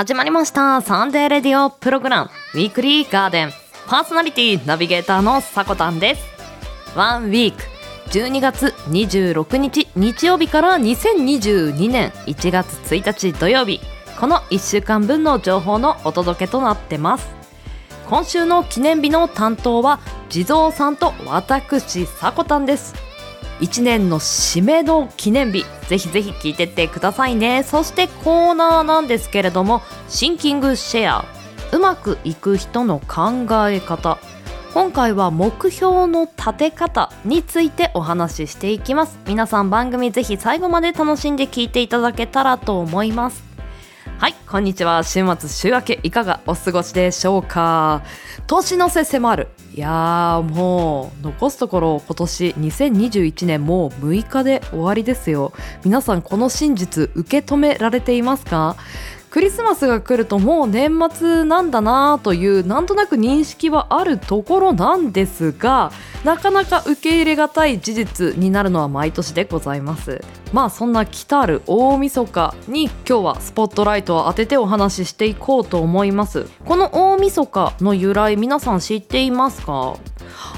始まりました。サンデーレディオプログラム。ウィークリーガーデン。パーソナリティナビゲーターのさこたんです。ワンウィーク。12月26日日曜日から2022年。1月1日土曜日。この1週間分の情報のお届けとなってます。今週の記念日の担当は地蔵さんと私さこたんです。1年の締めの記念日。ぜひぜひ聞いてってくださいね。そしてコーナーなんですけれどもシンキングシェアうまくいく人の考え方。今回は目標の立て方についてお話ししていきます。皆さん番組ぜひ最後まで楽しんで聞いていただけたらと思います。はいこんにちは。週末週明けいかがお過ごしでしょうか？年の瀬迫る。いやーもう残すところ今年2021年もう6日で終わりですよ。皆さんこの真実受け止められていますか？クリスマスが来るともう年末なんだなというなんとなく認識はあるところなんですがなかなか受け入れがたい事実になるのは毎年でございます。まあそんな来たる大晦日に今日はスポットライトを当ててお話ししていこうと思います。この大晦日の由来皆さん知っていますか？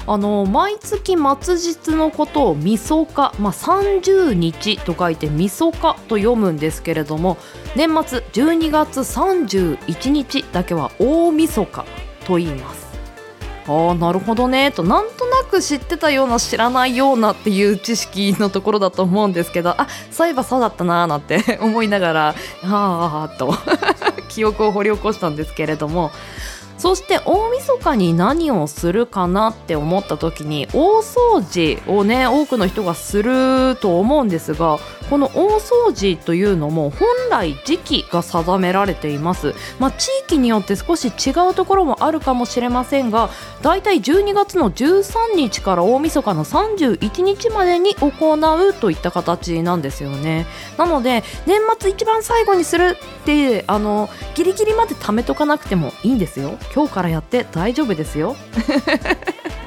あの毎月末日のことをみそか、まあ、30日と書いてみそかと読むんですけれども年末12月31日だけは大晦日と言います。あなるほどねとなんとなく知ってたような知らないようなっていう知識のところだと思うんですけどあそういえばそうだったなーなんて 思いながらああと 記憶を掘り起こしたんですけれどもそして大晦日に何をするかなって思った時に大掃除をね多くの人がすると思うんですがこの大掃除というのも本来時期が定められています。まあ、地域によって少し違うところもあるかもしれませんがだいたい12月の13日から大晦日の31日までに行うといった形なんですよね。なので年末一番最後にするってあのギリギリまで貯めとかなくてもいいんですよ。今日からやって大丈夫ですよ。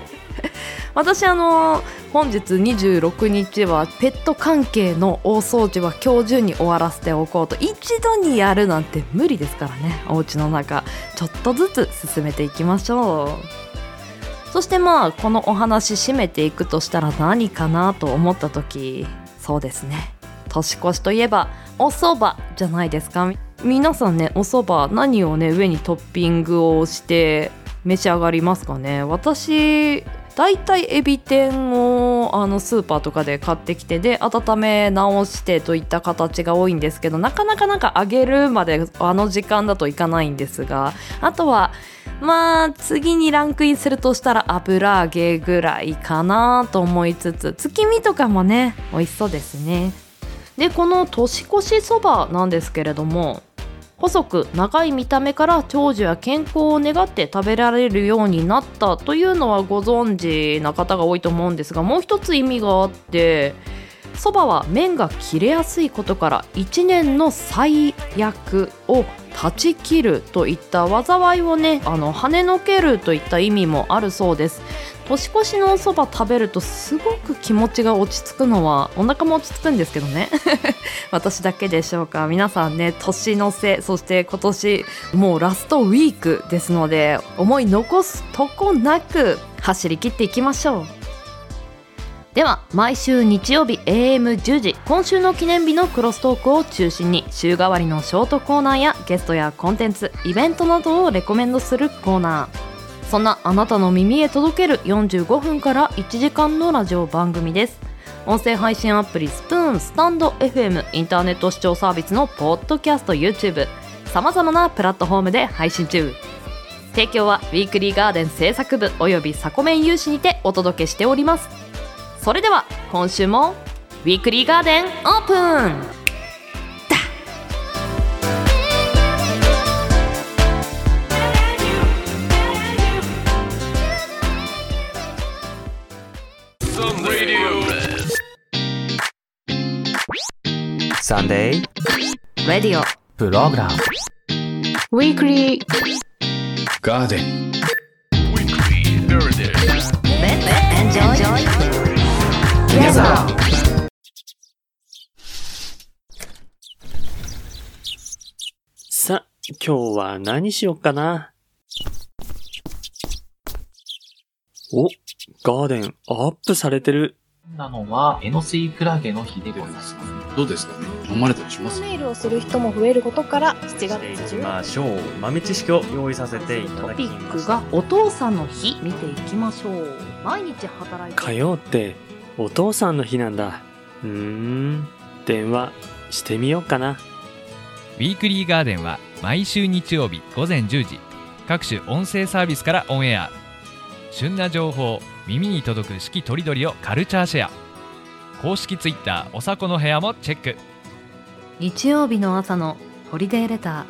私あの本日26日はペット関係の大掃除は今日中に終わらせておこうと一度にやるなんて無理ですからね。お家の中ちょっとずつ進めていきましょうそしてまあこのお話締めていくとしたら何かなと思った時そうですね。年越しといえばお蕎麦じゃないですか。皆さんねお蕎麦何をね上にトッピングをして召し上がりますかね。私だいたいエビ天をあのスーパーとかで買ってきてで温め直してといった形が多いんですけどなかなかなんか揚げるまであの時間だといかないんですがあとはまあ次にランクインするとしたら油揚げぐらいかなと思いつつ月見とかもね美味しそうですね。でこの年越しそばなんですけれども細く長い見た目から長寿や健康を願って食べられるようになったというのはご存知な方が多いと思うんですがもう一つ意味があってそばは麺が切れやすいことから1年の最悪を断ち切るといった災いをねあの跳ねのけるといった意味もあるそうです。年越しのおそば食べるとすごく気持ちが落ち着くのはお腹も落ち着くんですけどね。私だけでしょうか。皆さんね年の瀬そして今年もうラストウィークですので思い残すとこなく走り切っていきましょう。では毎週日曜日 AM10 時今週の記念日のクロストークを中心に週替わりのショートコーナーやゲストやコンテンツイベントなどをレコメンドするコーナー。そんなあなたの耳へ届ける45分から1時間のラジオ番組です。音声配信アプリスプーンスタンド FM インターネット視聴サービスのポッドキャスト YouTube さまざまなプラットフォームで配信中。提供はウィークリーガーデン制作部およびサコメン有志にてお届けしております。それでは今週もウィークリーガーデンオープン。サンデーレディオプログラムウィークリーガーデンさあ今日は何しよっかな？お、ガーデンアップされてる。なのは、エノスイクラゲの日でございます。どうですかね飲まれたりしますネイルをする人も増えることから7月していき10ましょう。豆知識を用意させていたトだきまピックがお父さんの日。見ていきましょう。毎日働いて。火曜ってお父さんの日なんだ。うーん、電話してみようかな。ウィークリーガーデンは毎週日曜日午前10時。各種音声サービスからオンエア。旬な情報耳に届く四季とりどりをカルチャーシェア。公式ツイッターおさこの部屋もチェック。日曜日の朝のホリデーレター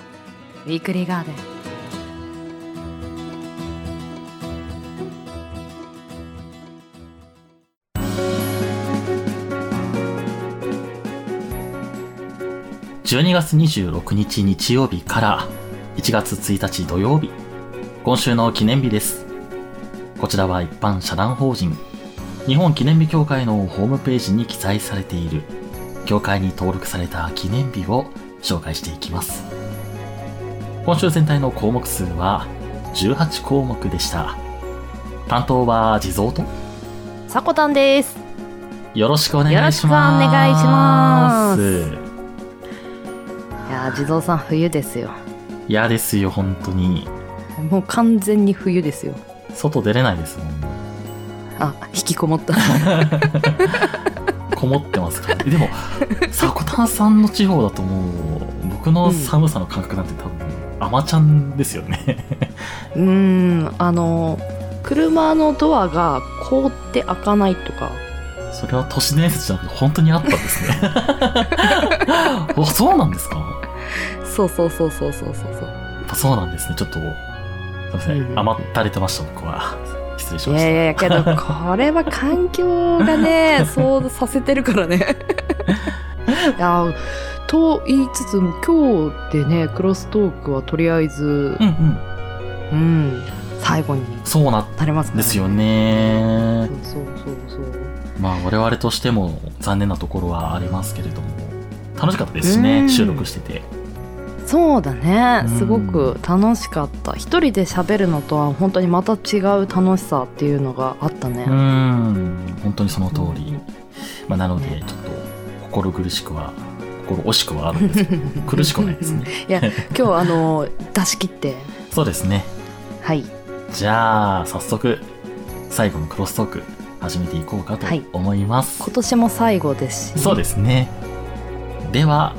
ウィークリーガーデン。12月26日日曜日から1月1日土曜日、今週の記念日です。こちらは一般社団法人、日本記念日協会のホームページに記載されている、協会に登録された記念日を紹介していきます。今週全体の項目数は18項目でした。担当は地蔵とさこたんですよろしくお願いします。よろしくお願いしますいやー地蔵さん冬ですよ嫌ですよ、本当に。もう完全に冬ですよ外出れないですもん。あ引きこもった こもってますから、でも、さこたんさんの地方だともう、僕の寒さの感覚なんて多分、アマちゃんですよね。うーんあの車のドアが凍って開かないとかそれは都市伝説じゃなくて、本当にあったんですね。あ、そうなんですか？やそうそうそうそうそうそうそうっぱそうなんですね。ちょっと、すいません。うん甘ったれてました、僕は。失礼しました。いやいやけどこれは環境がね そうさせてるからね いやと言いつつも今日でねクロストークはとりあえずうんうん。うん最後にそうなんなりますねですよね。そうそうそうまあ、我々としても残念なところはありますけれども、楽しかったですしね、うん収録してて。そうだね。うん。すごく楽しかった。一人で喋るのとは本当にまた違う楽しさっていうのがあったね。うーん、本当にその通り。まあ、なので、ちょっと、心苦しくは、心惜しくはあるんですけど、苦しくはないですね。いや今日あの出し切って。そうですね。はい。じゃあ、早速、最後のクロストーク、始めていこうかとはい。思います。今年も最後ですし。ね、そうですね。では、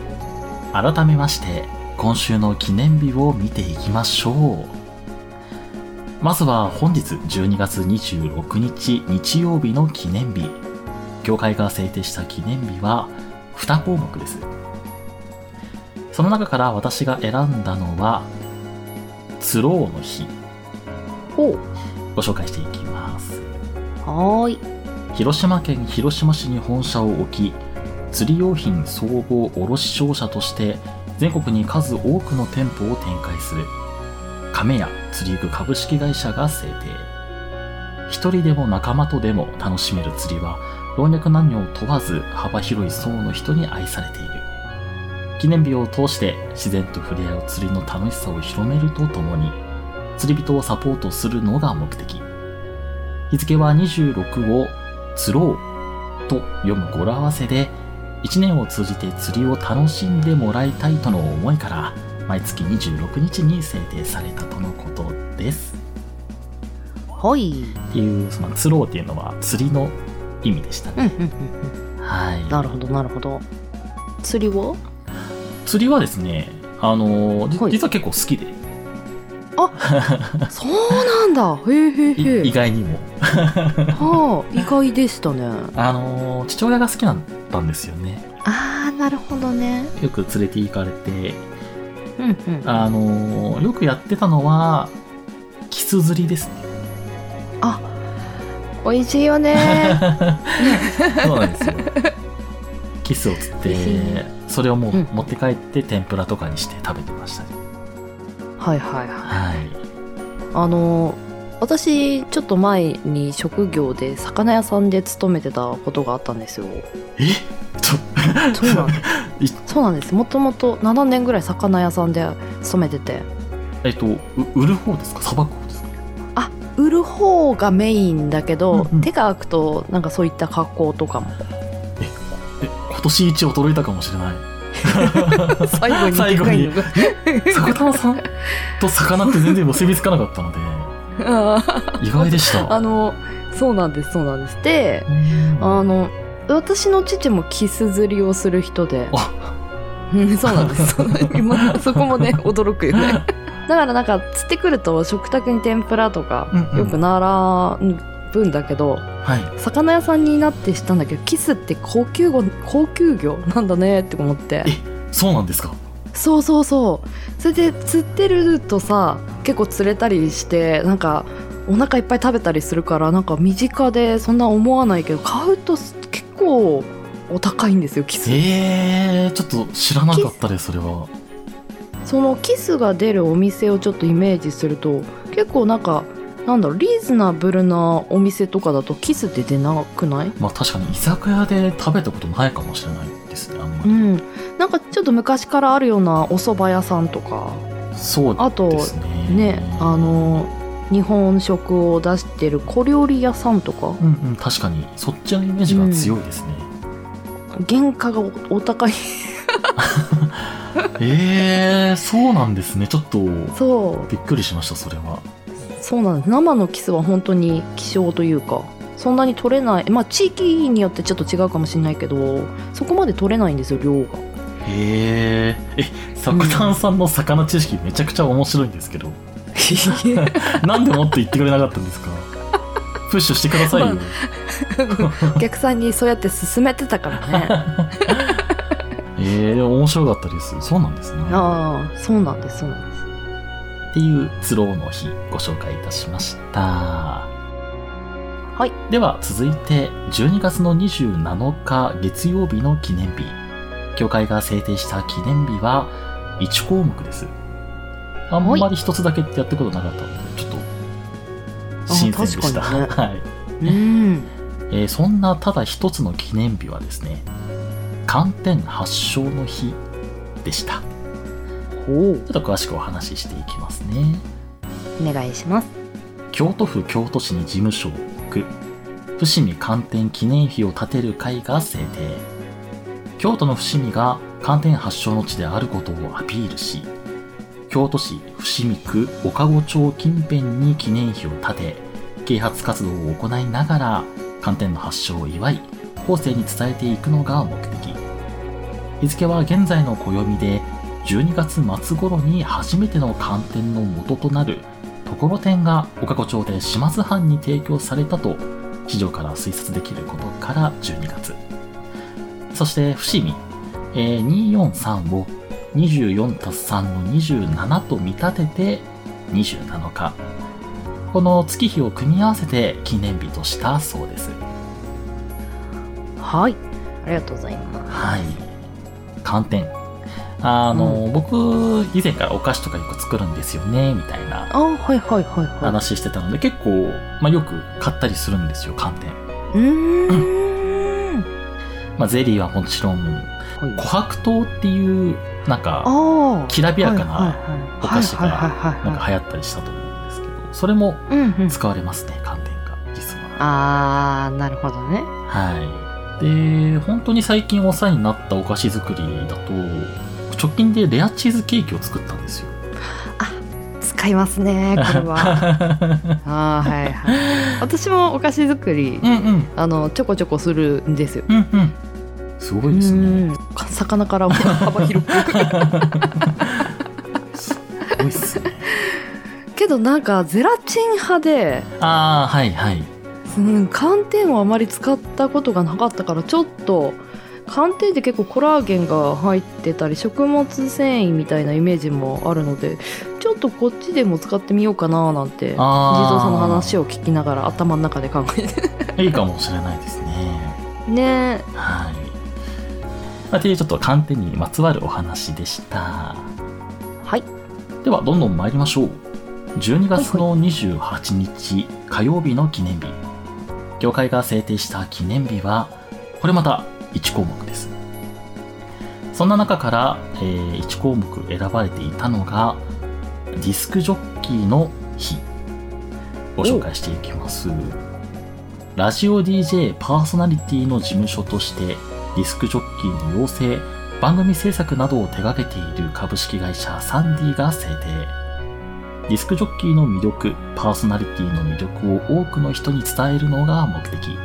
改めまして、今週の記念日を見ていきましょう。まずは本日12月26日日曜日の記念日。協会が制定した記念日は2項目です。その中から私が選んだのは、ツローの日。ほうご紹介していきます。はーい広島県広島市に本社を置き釣り用品総合卸商社として全国に数多くの店舗を展開する。亀屋釣り具株式会社が制定。一人でも仲間とでも楽しめる釣りは老若男女を問わず幅広い層の人に愛されている。記念日を通して自然と触れ合う釣りの楽しさを広めるとともに釣り人をサポートするのが目的。日付は26を釣ろうと読む語呂合わせで、1年を通じて釣りを楽しんでもらいたいとの思いから、毎月26日に制定されたとのことです。はい。っていう、その釣ろうっていうのは釣りの意味でしたね。はい。なるほどなるほど。釣りは釣りはですね、あのーじはい。実は結構好きで、そうなんだ。へえへえへい意え外にも。はあ意外でしたね。あのー父親が好きだったんですよね。ああなるほどねよく連れて行かれて、うんうんあのーよくやってたのは、キス釣りですね。美味しいよね そうなんですよ。キスを釣ってね、それをもううん持って帰って天ぷらとかにして食べてましたね。はいはいはいはい。あの私ちょっと前に職業で魚屋さんで勤めてたことがあったんですよ。え？ちょ、そうなんです。いそうなんです。もともと7年ぐらい魚屋さんで勤めてて。えっとう売る方ですか？さばく方ですか？あ売る方がメインだけど、うんうん。手が空くとなんかそういった格好とかも。え今年一驚いたかもしれない。最後に最後に。でかいのが坂田さんと魚って全然結びつかなかったので。あ意外でした。あのそうなんですそうなんです。でうん。あの私の父もキス釣りをする人で。あ。うんそうなんです。今そこもね 驚くよね。だからなんか釣ってくると食卓に天ぷらとかうんうん。よく並ぶんだけど、はい。魚屋さんになって知ったんだけどキスって高級魚高級魚なんだねって思って。えそうなんですか？そうそうそう。それで釣ってるとさ結構釣れたりしてなんかお腹いっぱい食べたりするからなんか身近でそんな思わないけど買うと結構お高いんですよキス。えー、ちょっと知らなかったですそれは。そのキスが出るお店をちょっとイメージすると結構なんかなんだろうリーズナブルなお店とかだとキスって出なくない？まあ確かに居酒屋で食べたことないかもしれないですねあんまり、うんなんかちょっと昔からあるようなお蕎麦屋さんとかそうあとですね。ねあの日本食を出してる小料理屋さんとか。うんうん確かに。そっちのイメージが強いですね、原価がおお高い。えー、そうなんですね。ちょっとそう。びっくりしましたそれは。そうなんです。生のキスは本当に希少というかそんなに取れない。まあ地域によってちょっと違うかもしれないけどそこまで取れないんですよ量がへええ作炭さんの魚知識めちゃくちゃ面白いんですけど、なんでもっと言ってくれなかったんですか？プッシュしてくださいよ、お客さんにそうやって勧めてたからね。えー、面白かったです。そうなんですね。ああそうなんですそうなんです。っていうスローの日ご紹介いたしました。はい。では続いて12月の27日月曜日の記念日教会が制定した記念日は1項目です。あんまり一つだけってやったことなかったのでちょっと新鮮でした、はい。うん。えーそんなただ一つの記念日はですね寒天発祥の日でした。ほう。ちょっと詳しくお話ししていきますね。お願いします。京都府京都市に事務所を置く伏見寒天記念碑を建てる会が制定京都の伏見が寒天発祥の地であることをアピールし京都市伏見区岡子町近辺に記念碑を建て啓発活動を行いながら寒天の発祥を祝い後世に伝えていくのが目的。日付は現在の暦で12月末頃に初めての寒天の元となるところてんが岡子町で島津藩に提供されたと史上から推察できることから12月。そして伏見、えー243を24たす3の27と見立てて27日。この月日を組み合わせて記念日としたそうです。はい。ありがとうございます。はい。寒天。あの、僕以前からお菓子とかよく作るんですよねみたいなあはいはいはいは話してたので結構、まあ、よく買ったりするんですよ寒天、いうーんまあ、ゼリーはもちろんはい。琥珀糖っていうなんかああきらびやかななお菓子がなんはか流行ったりしたと思うんですけどそれも使われますね寒天が実は。あーなるほどね。はい。で本当に最近お世話になったお菓子作りだと直近でレアチーズケーキを作ったんですよ。使いますねこれは。あーはいはい。私もお菓子作りうんうん。あのちょこちょこするんですよ。うんうんすごいですね。うん。魚からも幅広く。すごいっすね。けどなんかゼラチン派で、ああはいはい。うん、寒天をあまり使ったことがなかったからちょっと寒天って結構コラーゲンが入ってたり食物繊維みたいなイメージもあるのでちょっとこっちでも使ってみようかななんて地蔵さんの話を聞きながら頭の中で考えて。いいかもしれないですね。ね。はい。まあ、というちょっと寒天にまつわるお話でした。はいでは、どんどん参りましょう。12月の28日火曜日の記念日。教会が制定した記念日は、これまた1項目です。そんな中から、えー1項目選ばれていたのが、ディスクジョッキーの日。ご紹介していきます。ラジオ DJ パーソナリティの事務所として、ディスクジョッキーの養成、番組制作などを手掛けている株式会社サンディが制定。ディスクジョッキーの魅力、パーソナリティの魅力を多くの人に伝えるのが目的。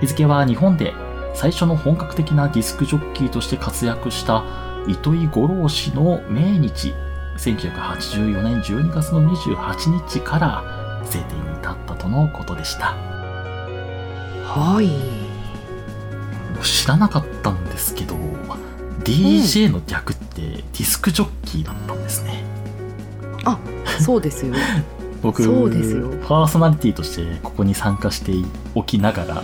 日付は日本で最初の本格的なディスクジョッキーとして活躍した糸井五郎氏の命日、1984年12月の28日から制定に至ったとのことでした。はい。知らなかったんですけど、DJ の略ってディスクジョッキーだったんですね。そうですよ。僕、そうですよパーソナリティとしてここに参加しておきながら、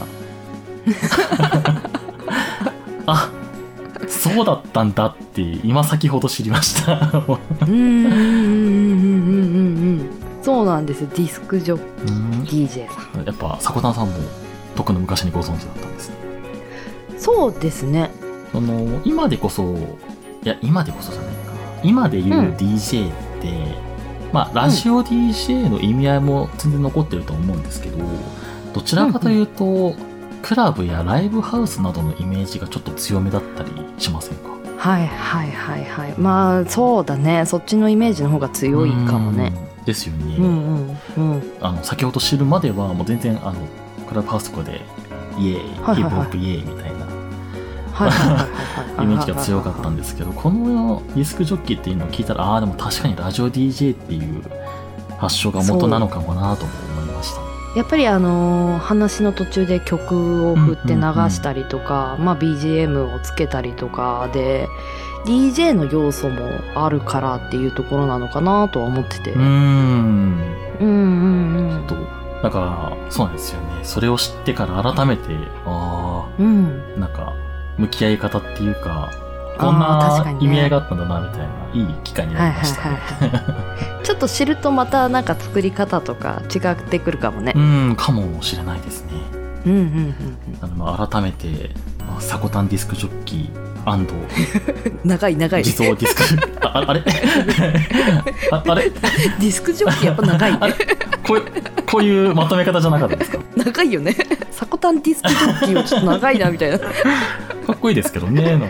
あ、そうだったんだって今先ほど知りました。うんうんうんうんうん。そうなんですよ。ディスクジョッうん DJ さん。やっぱ、迫田さんも、とくの昔にご存知だったんですね。そうですね。その、今でこそ、いや、今でこそじゃないか。今で言ううん DJ って、まあ、ラジオ DJ の意味合いも全然残ってると思うんですけど、どちらかというと、クラブやライブハウスなどのイメージがちょっと強めだったりしませんか？はいはいはいはい。まあそうだね。そっちのイメージの方が強いかもね。うん。ですよね。うんうんうん。あの、先ほど知るまでは、もう全然、あの、クラブハウスとかで、イエーイ、はいはいはいヒップホップイエーイみたいなイメージが強かったんですけど、このディスクジョッキーってい。うのを聞い。たら、ああ、でも確かにラジオ DJ ってい。う発祥が元なのかもなと思い。ました。やっぱりあの話の途中で曲を振って流したりとか、まあ BGM をつけたりとかで DJ の要素もあるからってい。うところなのかなとは思ってて。うん。うんうんうんちょっと、だから、そうなんですよね。それを知ってから改めて、ああうん。なんか、向き合い方っていうか、こんな意味合いがあったんだな、みたいな、いい機会になはいはいりましたね。はいはい。ちょっと知るとまたなんか作り方とか違ってくるかもねう。ん、かもしれないですね。うんうんうんあのまあ改めて、まあサコタンディスクジョッキーうん。長い長い。自デ走ディスク、あああれ？ああれ？ィスクジョッキーやっぱ長いね。こう、こういうまとめ方じゃなかったですか？長いよね。サコタンディスクジョッキーはちょっと長いなみたいな。かっこいいですけどね、なんか。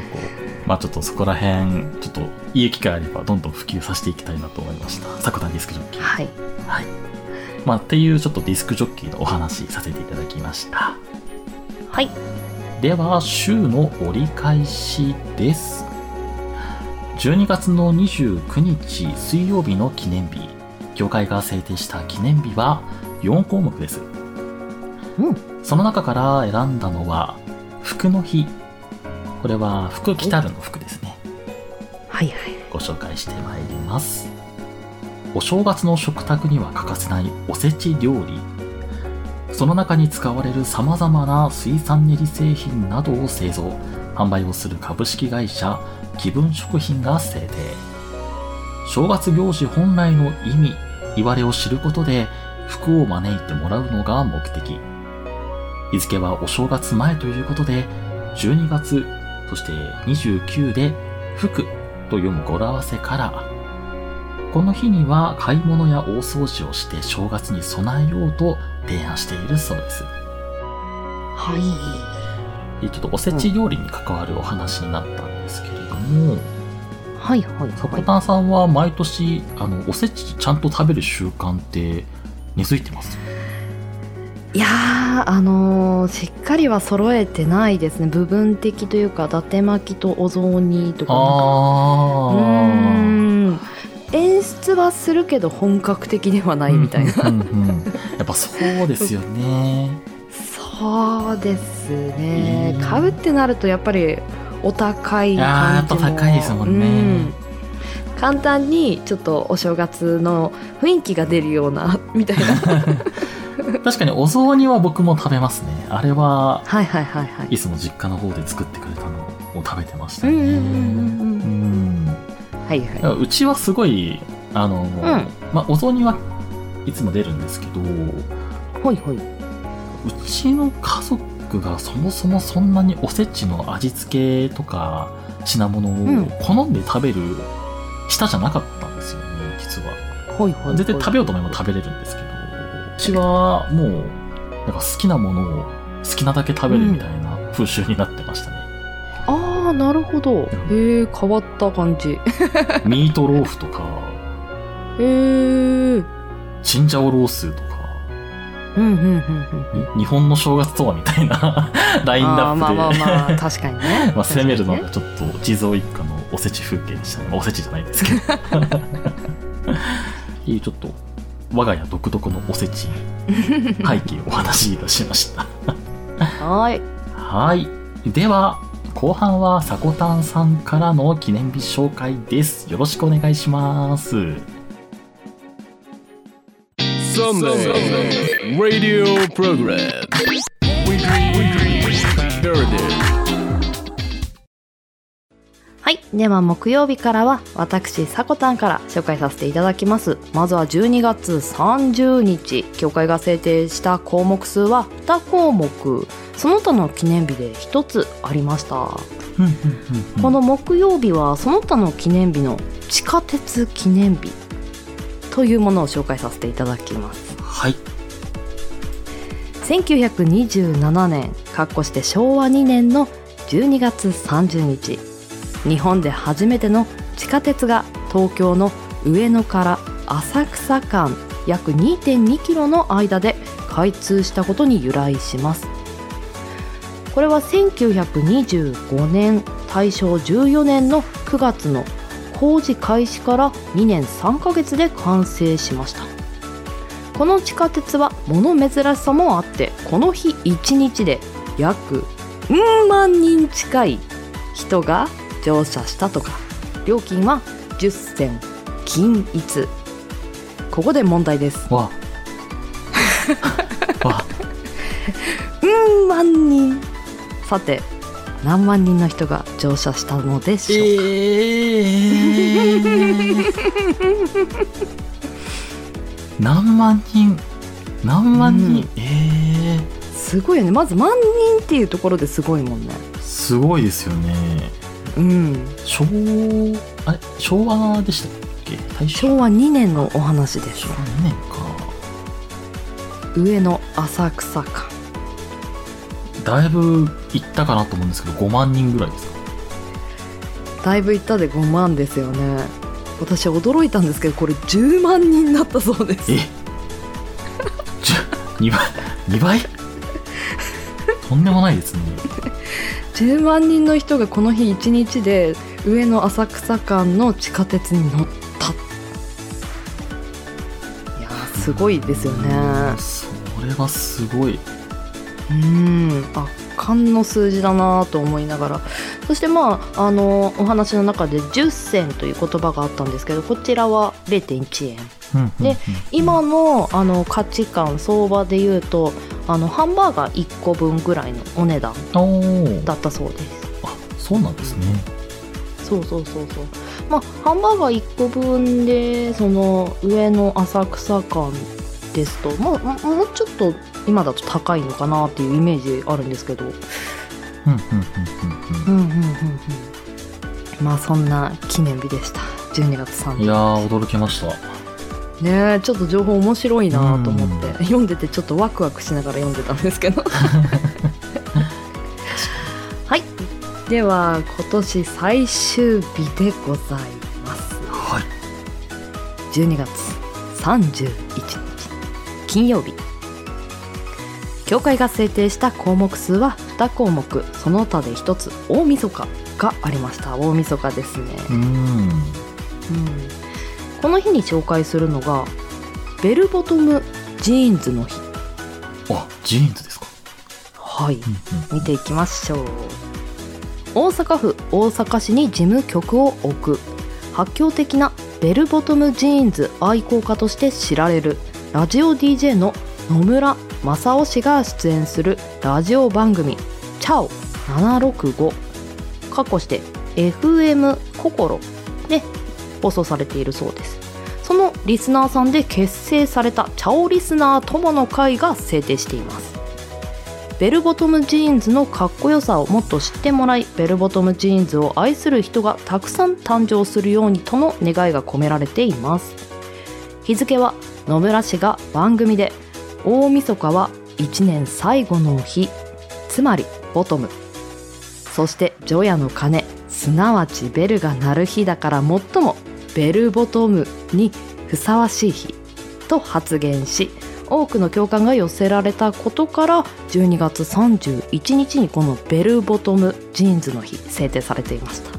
まあちょっとそこら辺、ちょっといい機会あればどんどん普及させていきたいなと思いました。サコタンディスクジョッキー。はい。はい。まあっていうちょっとディスクジョッキーのお話させていただきました。はい。では、週の折り返しです。12月の29日水曜日の記念日。協会が制定した記念日は4項目です。うんその中から選んだのは、服の日。これは服着たるの服ですね。はいはい。ご紹介してまいります。お正月の食卓には欠かせないおせち料理。その中に使われる様々な水産練り製品などを製造、販売をする株式会社気分食品が制定。正月行事本来の意味、言われを知ることで福を招いてもらうのが目的。日付はお正月前ということで、12月、そして29で福と読む語呂合わせから、この日には買い物や大掃除をして正月に備えようと提案しているそうです。はい。でちょっとおせち料理に関わるお話になったんですけれども、はいはいはい。タンさんは毎年、あの、おせちちゃんと食べる習慣って根付いてます？いやー、あのーしっかりは揃えてないですね。部分的というか、伊達巻きとお雑煮とかなんか。うん。演出はするけど本格的ではないみたいな。うんうんうんやっぱそうですよね。そうですねうん。買うってなるとやっぱりお高いあーやっぱ感じも高いですもんねうん簡単にちょっとお正月の雰囲気が出るような みたいな確かにお雑煮は僕も食べますね。あれは、はいはいはいはいいつも実家の方で作ってくれたのを食べてましたね。うんうんうんうんうんはいはうちはすごい、あの、まあ、お雑煮はいつも出るんですけど、ういほい。ほいちの家族がそもそもそんなにおせちの味付けとかチなものうん。を好んで食べる舌じゃなかったんですよね、実は。ほいほい絶対食べようと思えば食べれるんですけど、私はもう、なんか好きなものを好きなだけ食べるみたいな風習になってましたね。ああなるほど。へえ変わった感じ。へ ミートローフとか、えチンジャオロースーとか、うんうんうんうん。に日本の正月とはみたいな ラインナあーまあまあップで、まあ確かにね。まあ攻めるのがちょっと地蔵一家のおせち風景でしたね。まあおせちじゃないですけど。っていうちょっと我が家独特のおせち背景をお話しいたしました。にはーい。はい。では、後半はさこたんさんからの記念日紹介です。よろしくお願いします。Sunday Radio Program. はい。では、木曜日からは、私、さこたんから紹介させていただきます。まずは12月30日、協会が制定した項目数は2項目。その他の記念日で1つありました。この木曜日は、その他の記念日の地下鉄記念日というものを紹介させていただきます。はい。1927年かっこして昭和2年の12月30日日本で初めての地下鉄が東京の上野から浅草間約2.2キロの間で開通したことに由来します。これは1925年大正14年の9月の工事開始から2年3ヶ月で完成しました。この地下鉄は物珍しさもあってこの日1日で約うん万人近い人が乗車したとか。料金は10銭均一。ここで問題です。わ。わ。うん万人。さて何万人の人が乗車したのでしょうか、何万人？何万人、うん。えすごいよね。まず万人っていうところですごいもんね。ー、すごいですよね。うん。昭あれ？昭和でしたっけ？昭和2年のお話です昭和2年か。上野浅草間だいぶ行ったかなと思うんですけど、5万人ぐらいですか？だいぶ行ったで5万ですよね。私驚いたんですけどこれ10万人だったそうです。え？じゃ、2倍 ?2 倍？とんでもないですね。10万人の人がこの日1日で上野浅草間の地下鉄に乗ったいやーすごいですよね。それはすごい。うん。圧巻の数字だなと思いながら。そしてまああのお話の中で10銭という言葉があったんですけどこちらは0.1円で今のあの価値観相場でいうとあのハンバーガー1個分ぐらいのお値段だったそうです。あそうなんですね。そうそうそうそう。まあハンバーガー1個分でその上の浅草間ですともうもうちょっと今だと高いのかなっていうイメージあるんですけど。うんうんうんうんうん。うんうんまあそんな記念日でした。12月3日。いや驚きました。ねえちょっと情報面白いなと思って。読んでてちょっとワクワクしながら読んでたんですけど。はい。では今年最終日でございます。はい。12月31日金曜日。協会が制定した項目数は2項目。その他で1つ大晦日がありました。大晦日ですね、うーん。うん、この日に紹介するのがベルボトムジーンズの日。あ、ジーンズですか？はい。うんうん見ていきましょう。大阪府大阪市に事務局を置く。熱狂的なベルボトムジーンズ愛好家として知られるラジオ DJ の野村正夫氏が出演するラジオ番組「チャオ765」かっこして FM 心で放送されているそうです。そのリスナーさんで結成されたチャオリスナー友の会が制定しています。ベルボトムジーンズのかっこよさをもっと知ってもらいベルボトムジーンズを愛する人がたくさん誕生するようにとの願いが込められています。日付は野村氏が番組で大晦日は1年最後の日つまりボトム。そして除夜の鐘すなわちベルが鳴る日だから最もベルボトムにふさわしい日と発言し多くの共感が寄せられたことから12月31日にこのベルボトムジーンズの日制定されていました。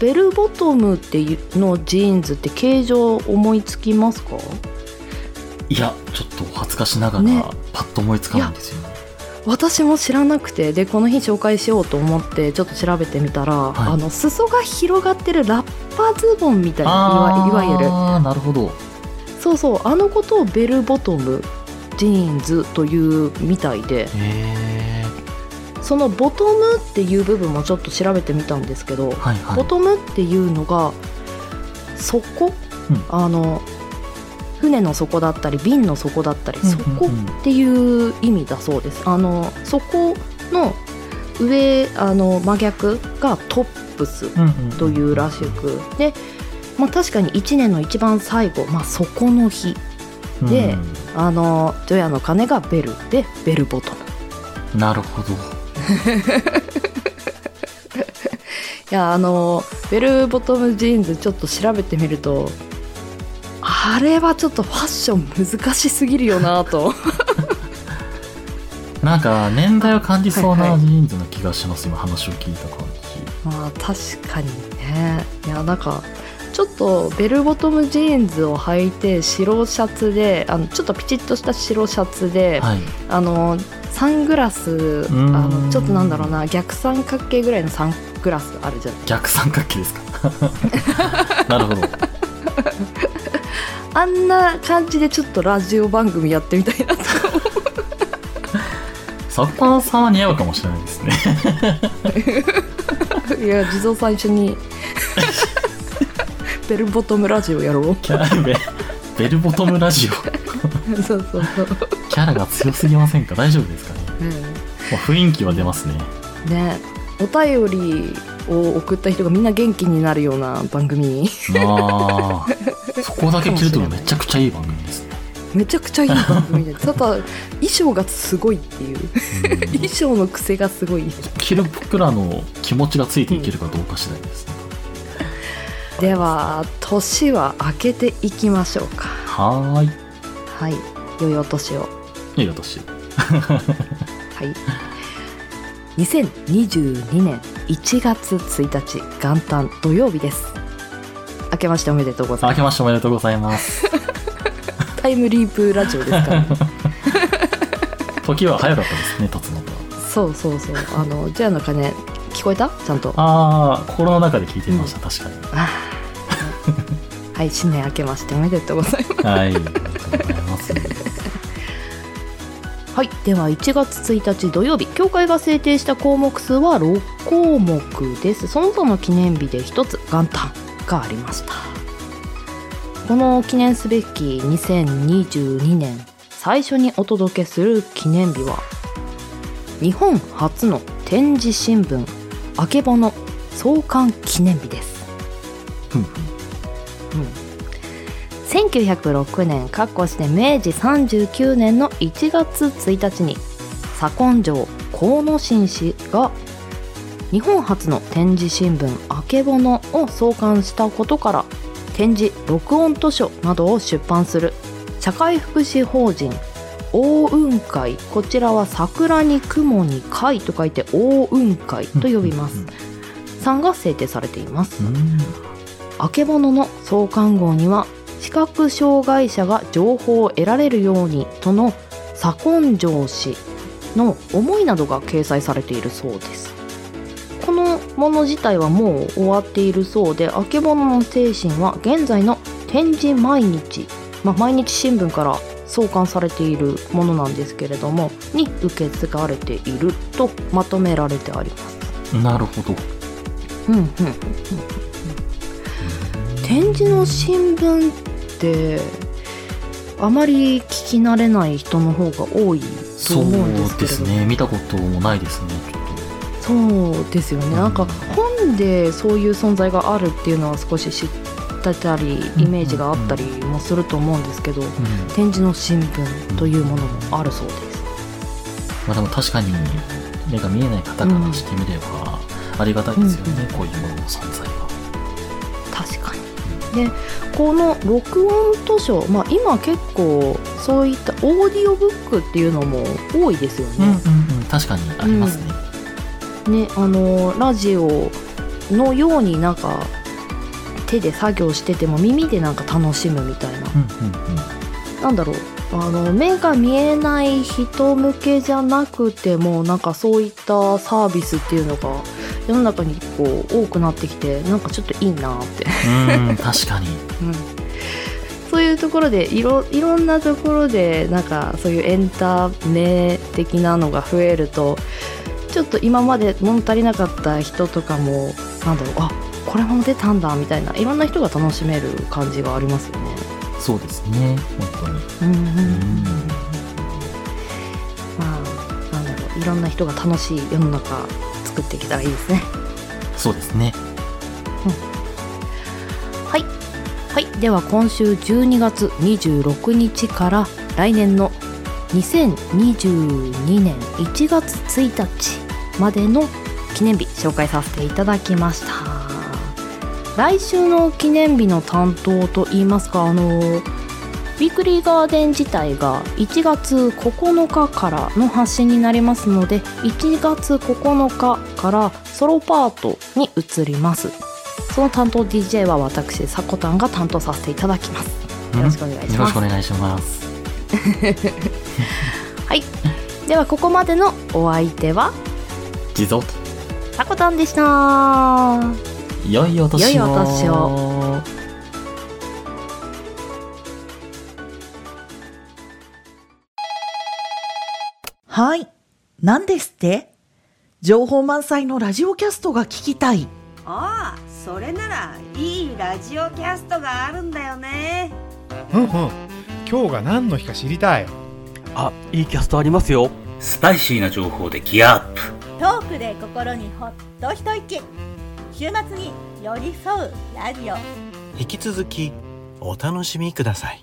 ベルボトムっていうのジーンズって形状思いつきますか？いやちょっとお恥ずかしながら、ね。パッと思いつかないんですよね私も知らなくてでこの日紹介しようと思ってちょっと調べてみたら、はい。あの裾が広がってるラッパズボンみたいないわいわゆる。ああなるほど。そうそう。あのことをベルボトムジーンズというみたいで。そのボトムっていう部分もちょっと調べてみたんですけど、はいはい。ボトムっていうのが底、うん。あの船の底だったり瓶の底だったり底うんっていう意味だそうです。あの底の上あの真逆がトップスというらしくで、まあ、確かに1年の一番最後、まあ、底の日でうんあの除夜の鐘がベルでベルボトム。なるほど いやあのベルボトムジーンズちょっと調べてみるとあれはちょっとファッション難しすぎるよなと。なんか年代を感じそうはいはないジーンズの気がします、今話を聞いた感まあ確かにね。いやなんかちょっとベルボトムジーンズを履いて白シャツであのちょっとピチッとした白シャツで、じはい。あのサングラスあんのちょっとなんだろうな逆三角形ぐらいのサングラスあるじゃない。逆三角形ですか。なるほどあんな感じでちょっとラジオ番組やってみたいなとサッパーさんは似合うかもしれないですね。いや地蔵さん一緒に。ベルボトムラジオやろう。キャラベベルボトムラジオ？そうそうそう、キャラが強すぎませんか？大丈夫ですかね？もう雰囲気は出ますね。ね。お便りを送った人がみんな元気になるような番組。ああそこだけ聞るとめちゃくちゃいい番組ですね。めちゃくちゃいい番組でただ衣装がすごいっていう。うん。衣装の癖がすごい。着る僕らの気持ちがついていけるかどうか次第ですね、では年は明けていきましょうか。はーい。はい。良いお年を。いい私 はい。2022年1月1日元旦土曜日です。明けましておめでとうございま明けましておめでとうございますす。タイムリープラジオですから、ね。時は早かったですね経つのがそうそうそう。あのじゃあの鐘聞こえた？ちゃんと。ああ心の中で聞いてみました、確かにはい新年明けましておめでとうございます。はいありがとうございますはい。では1月1日土曜日協会が制定した項目数は6項目です。その他の記念日で一つ元旦がありました。この記念すべき2022年最初にお届けする記念日は日本初の展示新聞あけぼの創刊記念日です。ふんふん1906年かっこして明治39年の1月1日に左近城河野新氏が日本初の展示新聞「あけぼの」を創刊したことから展示録音図書などを出版する社会福祉法人大雲会。こちらは桜に雲に会と書いて大雲会と呼びます。さんが制定されています。うん。あけぼのの創刊号には視覚障害者が情報を得られるようにとの左近城氏の思いなどが掲載されているそうですこのもの自体はもう終わっているそうであけぼのの精神は現在の展示毎日、まあ、毎日新聞から創刊されているものなんですけれどもに受け継がれているとまとめられてあります。なるほど。うんうんうんうん。展示の新聞ってあまり聞き慣れない人の方が多いと思うんですけれどそうですね。見たこともないですねそうですよねなんか本でそういう存在があるっていうのは少し知ってたりイメージがあったりもすると思うんですけど、と、うん展示の新聞というものもあるそうです。まあ、でも確かに目が見えない方からしてみればありがたいですよね、こういうものの存在は。確かにでこの録音図書、まあ、今結構そういったオーディオブックっていうのも多いですよね。うんうんうん、確かにありますね。ねあのラジオのようになんか手で作業してても耳でなんか楽しむみたいな、うんうんうん。なんだろう。あの目が見えない人向けじゃなくてもなんかそういったサービスっていうのが世の中にこう多くなってきてなんかちょっといいなって、うん確かに。うん。そういうところでいろいろんなところでなんかそういうエンタメ的なのが増えるとちょっと今まで物足りなかった人とかもなんだろうあこれも出たんだみたいないろんな人が楽しめる感じがありますよね。そうですね、本当に。うんうんうんまあなんだろういろんな人が楽しい世の中作っていけたらいいですね。そうですね。はい。はい。では今週12月26日から来年の2022年1月1日までの記念日紹介させていただきました。来週の記念日の担当といいますか、あの、ウィークリーガーデン自体が1月9日からの発信になりますので1月9日からソロパートに移ります。その担当 DJ は私さこたんが担当させていただきます。よろしくお願いします。よろしくお願いします。はい。ではここまでのお相手は地蔵とさこたんでした。良いお年を。良いお年を。はい。何ですって？情報満載のラジオキャストが聞きたい。ああそれならいいラジオキャストがあるんだよね。うんうん。今日が何の日か知りたい。あいいキャストありますよ。スパイシーな情報でギアアップトークで心にほっと一息。週末に寄り添うラジオ。引き続きお楽しみください。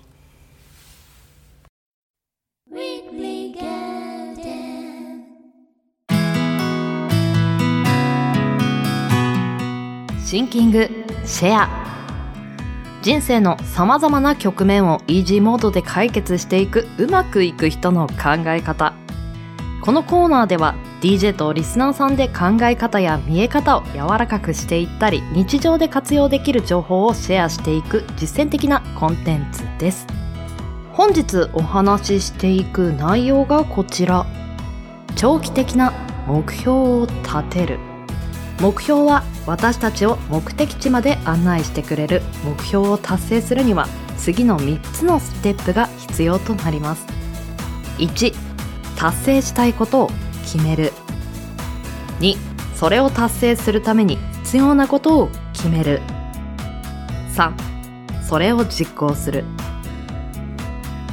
シンキングシェア。人生のさまざまな局面をイージーモードで解決していくうまくいく人の考え方このコーナーでは DJ とリスナーさんで考え方や見え方を柔らかくしていったり日常で活用できる情報をシェアしていく実践的なコンテンツです。本日お話ししていく内容がこちら。長期的な目標を立てる。目標は私たちを目的地まで案内してくれる。目標を達成するには次の3つのステップが必要となります。1達成したいことを決める。2それを達成するために必要なことを決める。3それを実行する。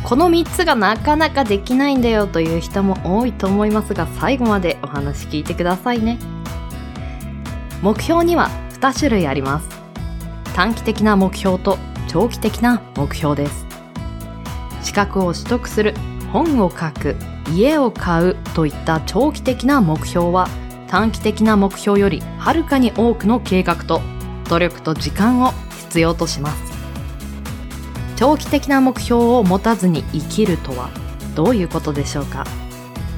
この3つがなかなかできないんだよという人も多いと思いますが最後までお話聞いてくださいね。目標には2種類あります。短期的な目標と長期的な目標です。資格を取得する。本を書く。家を買うといった長期的な目標は短期的な目標よりはるかに多くの計画と努力と時間を必要とします。長期的な目標を持たずに生きるとはどういうことでしょうか？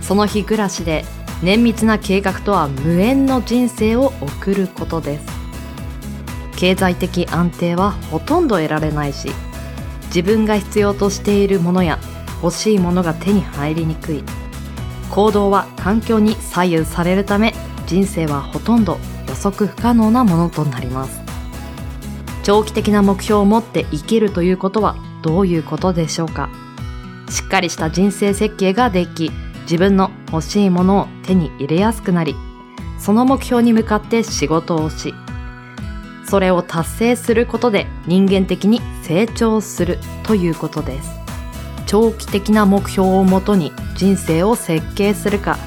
その日暮らしで綿密な計画とは無縁の人生を送ることです。経済的安定はほとんど得られないし自分が必要としているものや欲しいものが手に入りにくい。行動は環境に左右されるため人生はほとんど予測不可能なものとなります。長期的な目標を持って生きるということはどういうことでしょうか？しっかりした人生設計ができ自分の欲しいものを手に入れやすくなりその目標に向かって仕事をしそれを達成することで人間的に成長するということです。長期的な目標をもとに人生を設計するか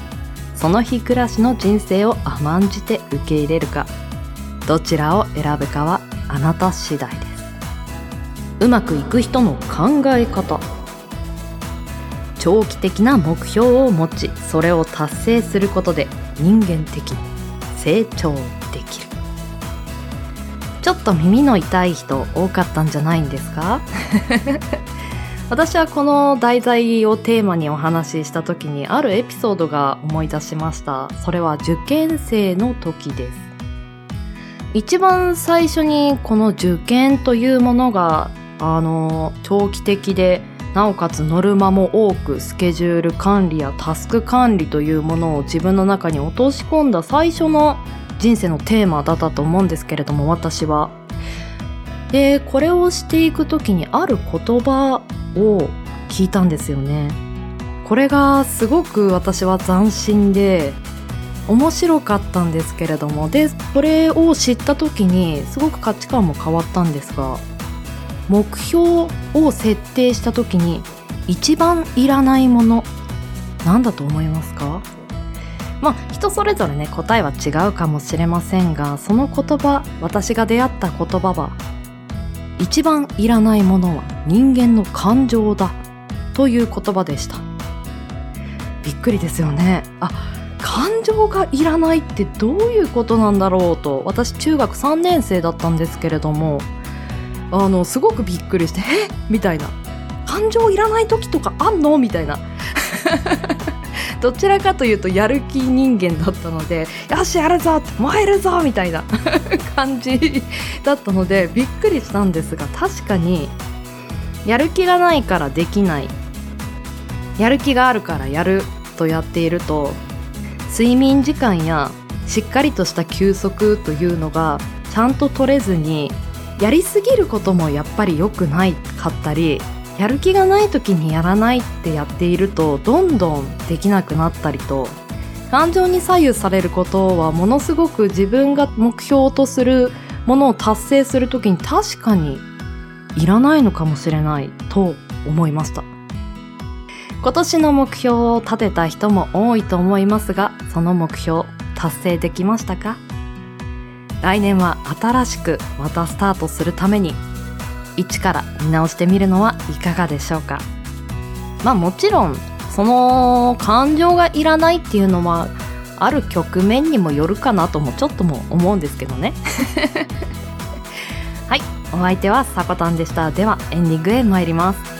その日暮らしの人生を甘んじて受け入れるかどちらを選ぶかはあなた次第です。うまくいく人の考え方。長期的な目標を持ちそれを達成することで人間的に成長できる。ちょっと耳の痛い人多かったんじゃないんですか？私はこの題材をテーマにお話しした時にあるエピソードが思い出しましたそれは受験生の時です一番最初にこの受験というものがあの長期的でなおかつノルマも多くスケジュール管理やタスク管理というものを自分の中に落とし込んだ最初の人生のテーマだったと思うんですけれども私は。でこれをしていく時にある言葉を聞いたんですよね。これがすごく私は斬新で面白かったんですけれどもでこれを知った時にすごく価値観も変わったんですが目標を設定した時に一番いらないもの何だと思いますか？まあ人それぞれね答えは違うかもしれませんがその言葉私が出会った言葉は一番いらないものは人間の感情だ。という言葉でした。びっくりですよね。あ感情がいらないってどういうことなんだろうと。私中学3年生だったんですけれどもあのすごくびっくりして「え？みたいな「感情いらない時とかあんの?」みたいな。どちらかというとやる気人間だったので「よしやるぞ!」燃えるぞ!」みたいな 感じだったのでびっくりしたんですが確かにやる気がないからできないやる気があるからやるとやっていると睡眠時間やしっかりとした休息というのがちゃんと取れずにやりすぎることもやっぱり良くないかったりやる気がない時にやらないってやっているとどんどんできなくなったりと感情に左右されることはものすごく自分が目標とするものを達成する時に確かにいらないのかもしれないと思いました。今年の目標を立てた人も多いと思いますがその目標達成できましたか？来年は新しくまたスタートするために一から見直してみるのはいかがでしょうか？まあもちろんその感情がいらないっていうのはある局面にもよるかなともちょっとも思うんですけどね。はいお相手はさこたんでした。ではエンディングへ参ります。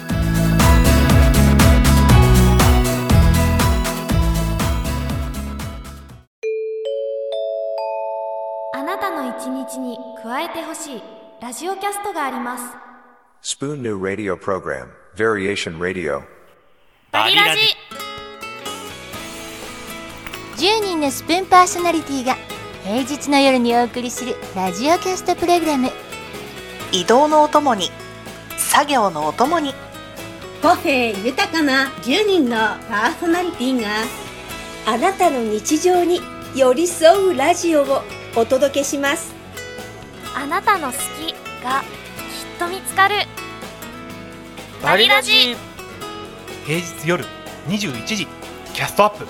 ジオキャストがあります。Spoon New Radio Program, Variation Radio. バリラジ。10人のスプーンパーソナリティが平日の夜にお送りするラジオキャストプログラム。移動のお供に作業のお供に。個性豊かな10人のパーソナリティがあなたの日常に寄り添うラジオをお届けします。あなたの好きがきっと見つかる。バリラジ。平日夜21時キャストアップ。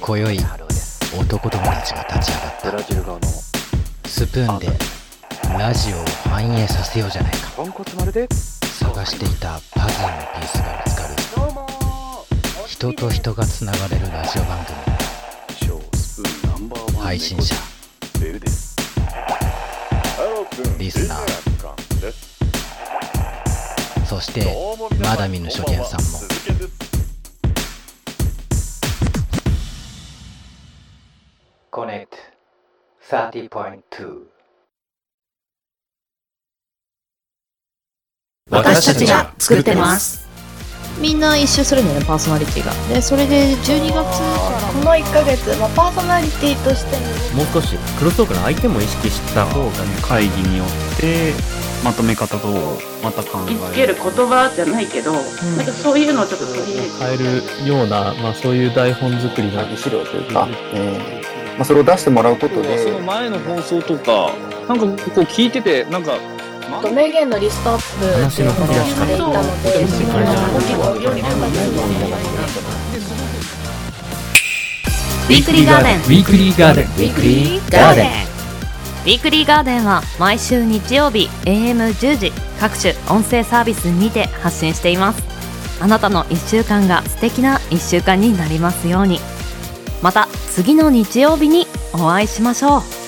今宵男友達が立ち上がったスプーンでラジオを反映させようじゃないか。探していたパズルのピースが見つかる。人と人がつながれるラジオ番組。配信者。リスナー。そしてまだ見ぬ初見さんも。30.2私たちが作ってますみんな一周するんだよねパーソナリティがでそれで12月からこの1ヶ月、まあ、パーソナリティとしてもう少しクロストークの相手も意識した方がね会議によってまとめ方とまた考えつける言葉じゃないけど、なんかそういうのをちょっと取り入れて変えるような、まあ、そういう台本作りの資料というか、えーまあ、それを出してもらうことで。その前の放送とかなんかこう聞いててなんか名言のリストアップ話のウィークリーガーデン。ウィークリーガーデン。ウィークリーガーデン。ウィークリーガーデンは毎週日曜日 AM10 時各種音声サービスにて発信しています。あなたの1週間が素敵な1週間になりますように。また次の日曜日にお会いしましょう。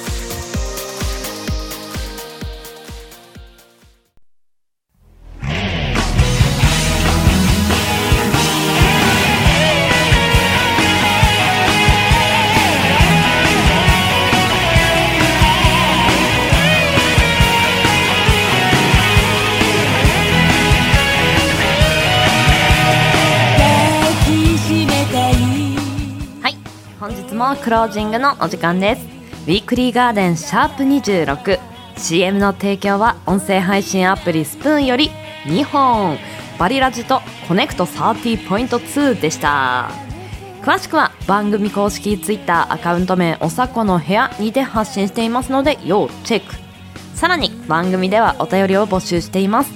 クロージングのお時間です。ウィークリーガーデンシャープ 26CM の提供は音声配信アプリスプーンより2本。バリラジとコネクト30.2でした。詳しくは番組公式ツイッターアカウント名おさこの部屋にて発信していますので要チェック。さらに番組ではお便りを募集しています。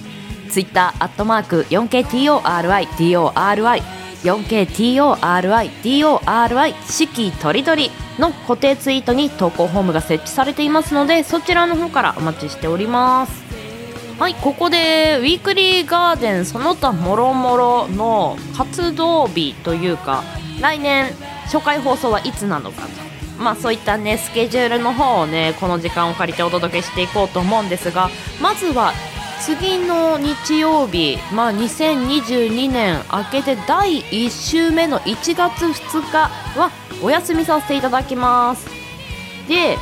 ツイッターアットマーク 4KTORIDORI 4KTORIDORI 四季とりどりの固定ツイートに投稿フォームが設置されていますのでそちらの方からお待ちしております。はいここでウィークリーガーデンその他もろもろの活動日というか来年初回放送はいつなのかと。まあそういったねスケジュールの方をねこの時間を借りてお届けしていこうと思うんですがまずは次の日曜日、まあ、2022年明けて第1週目の1月2日はお休みさせていただきます。で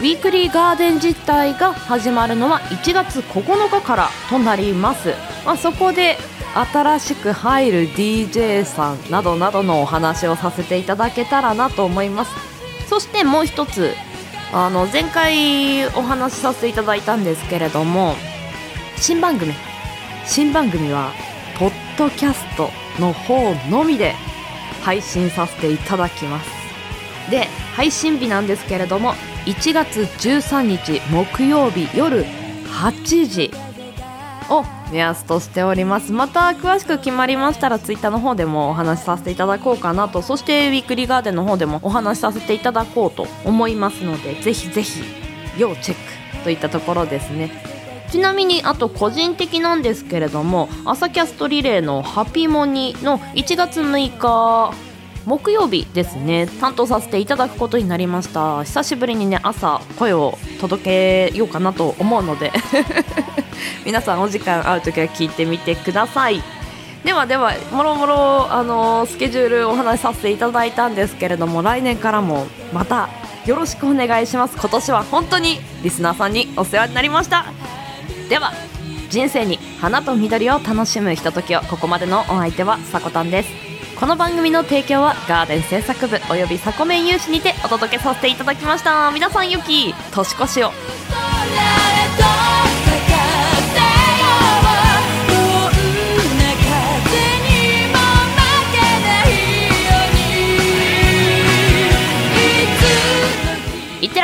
ウィークリーガーデン自体が始まるのは1月9日からとなります、まあ、そこで新しく入る DJ さんなどなどのお話をさせていただけたらなと思います。そしてもう一つあの前回お話しさせていただいたんですけれども新番組。新番組はポッドキャストの方のみで配信させていただきます。で配信日なんですけれども1月13日木曜日夜8時を目安としております。また詳しく決まりましたらツイッターの方でもお話しさせていただこうかなと。そしてウィークリーガーデンの方でもお話しさせていただこうと思いますのでぜひぜひ要チェックといったところですね。ちなみにあと個人的なんですけれども朝キャストリレーのハピモニの1月6日木曜日ですね担当させていただくことになりました。久しぶりにね朝声を届けようかなと思うので 皆さんお時間合う時は聞いてみてください。ではではもろもろあのスケジュールお話しさせていただいたんですけれども来年からもまたよろしくお願いします。今年は本当にリスナーさんにお世話になりました。では人生に花と緑を楽しむひとときをここまでのお相手はさこたんです。この番組の提供はガーデン制作部およびさこめん有志にてお届けさせていただきました。皆さんよき年越しを。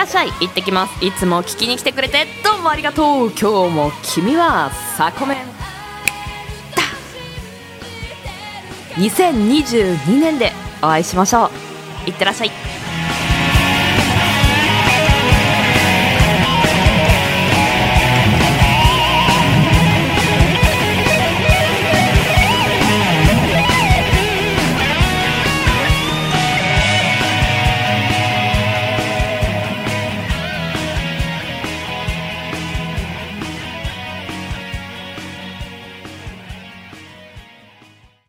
らっしゃい。行ってきます。いつも聞きに来てくれてどうもありがとう。今日も君はさこめん。だ2022年でお会いしましょう。いってらっしゃい。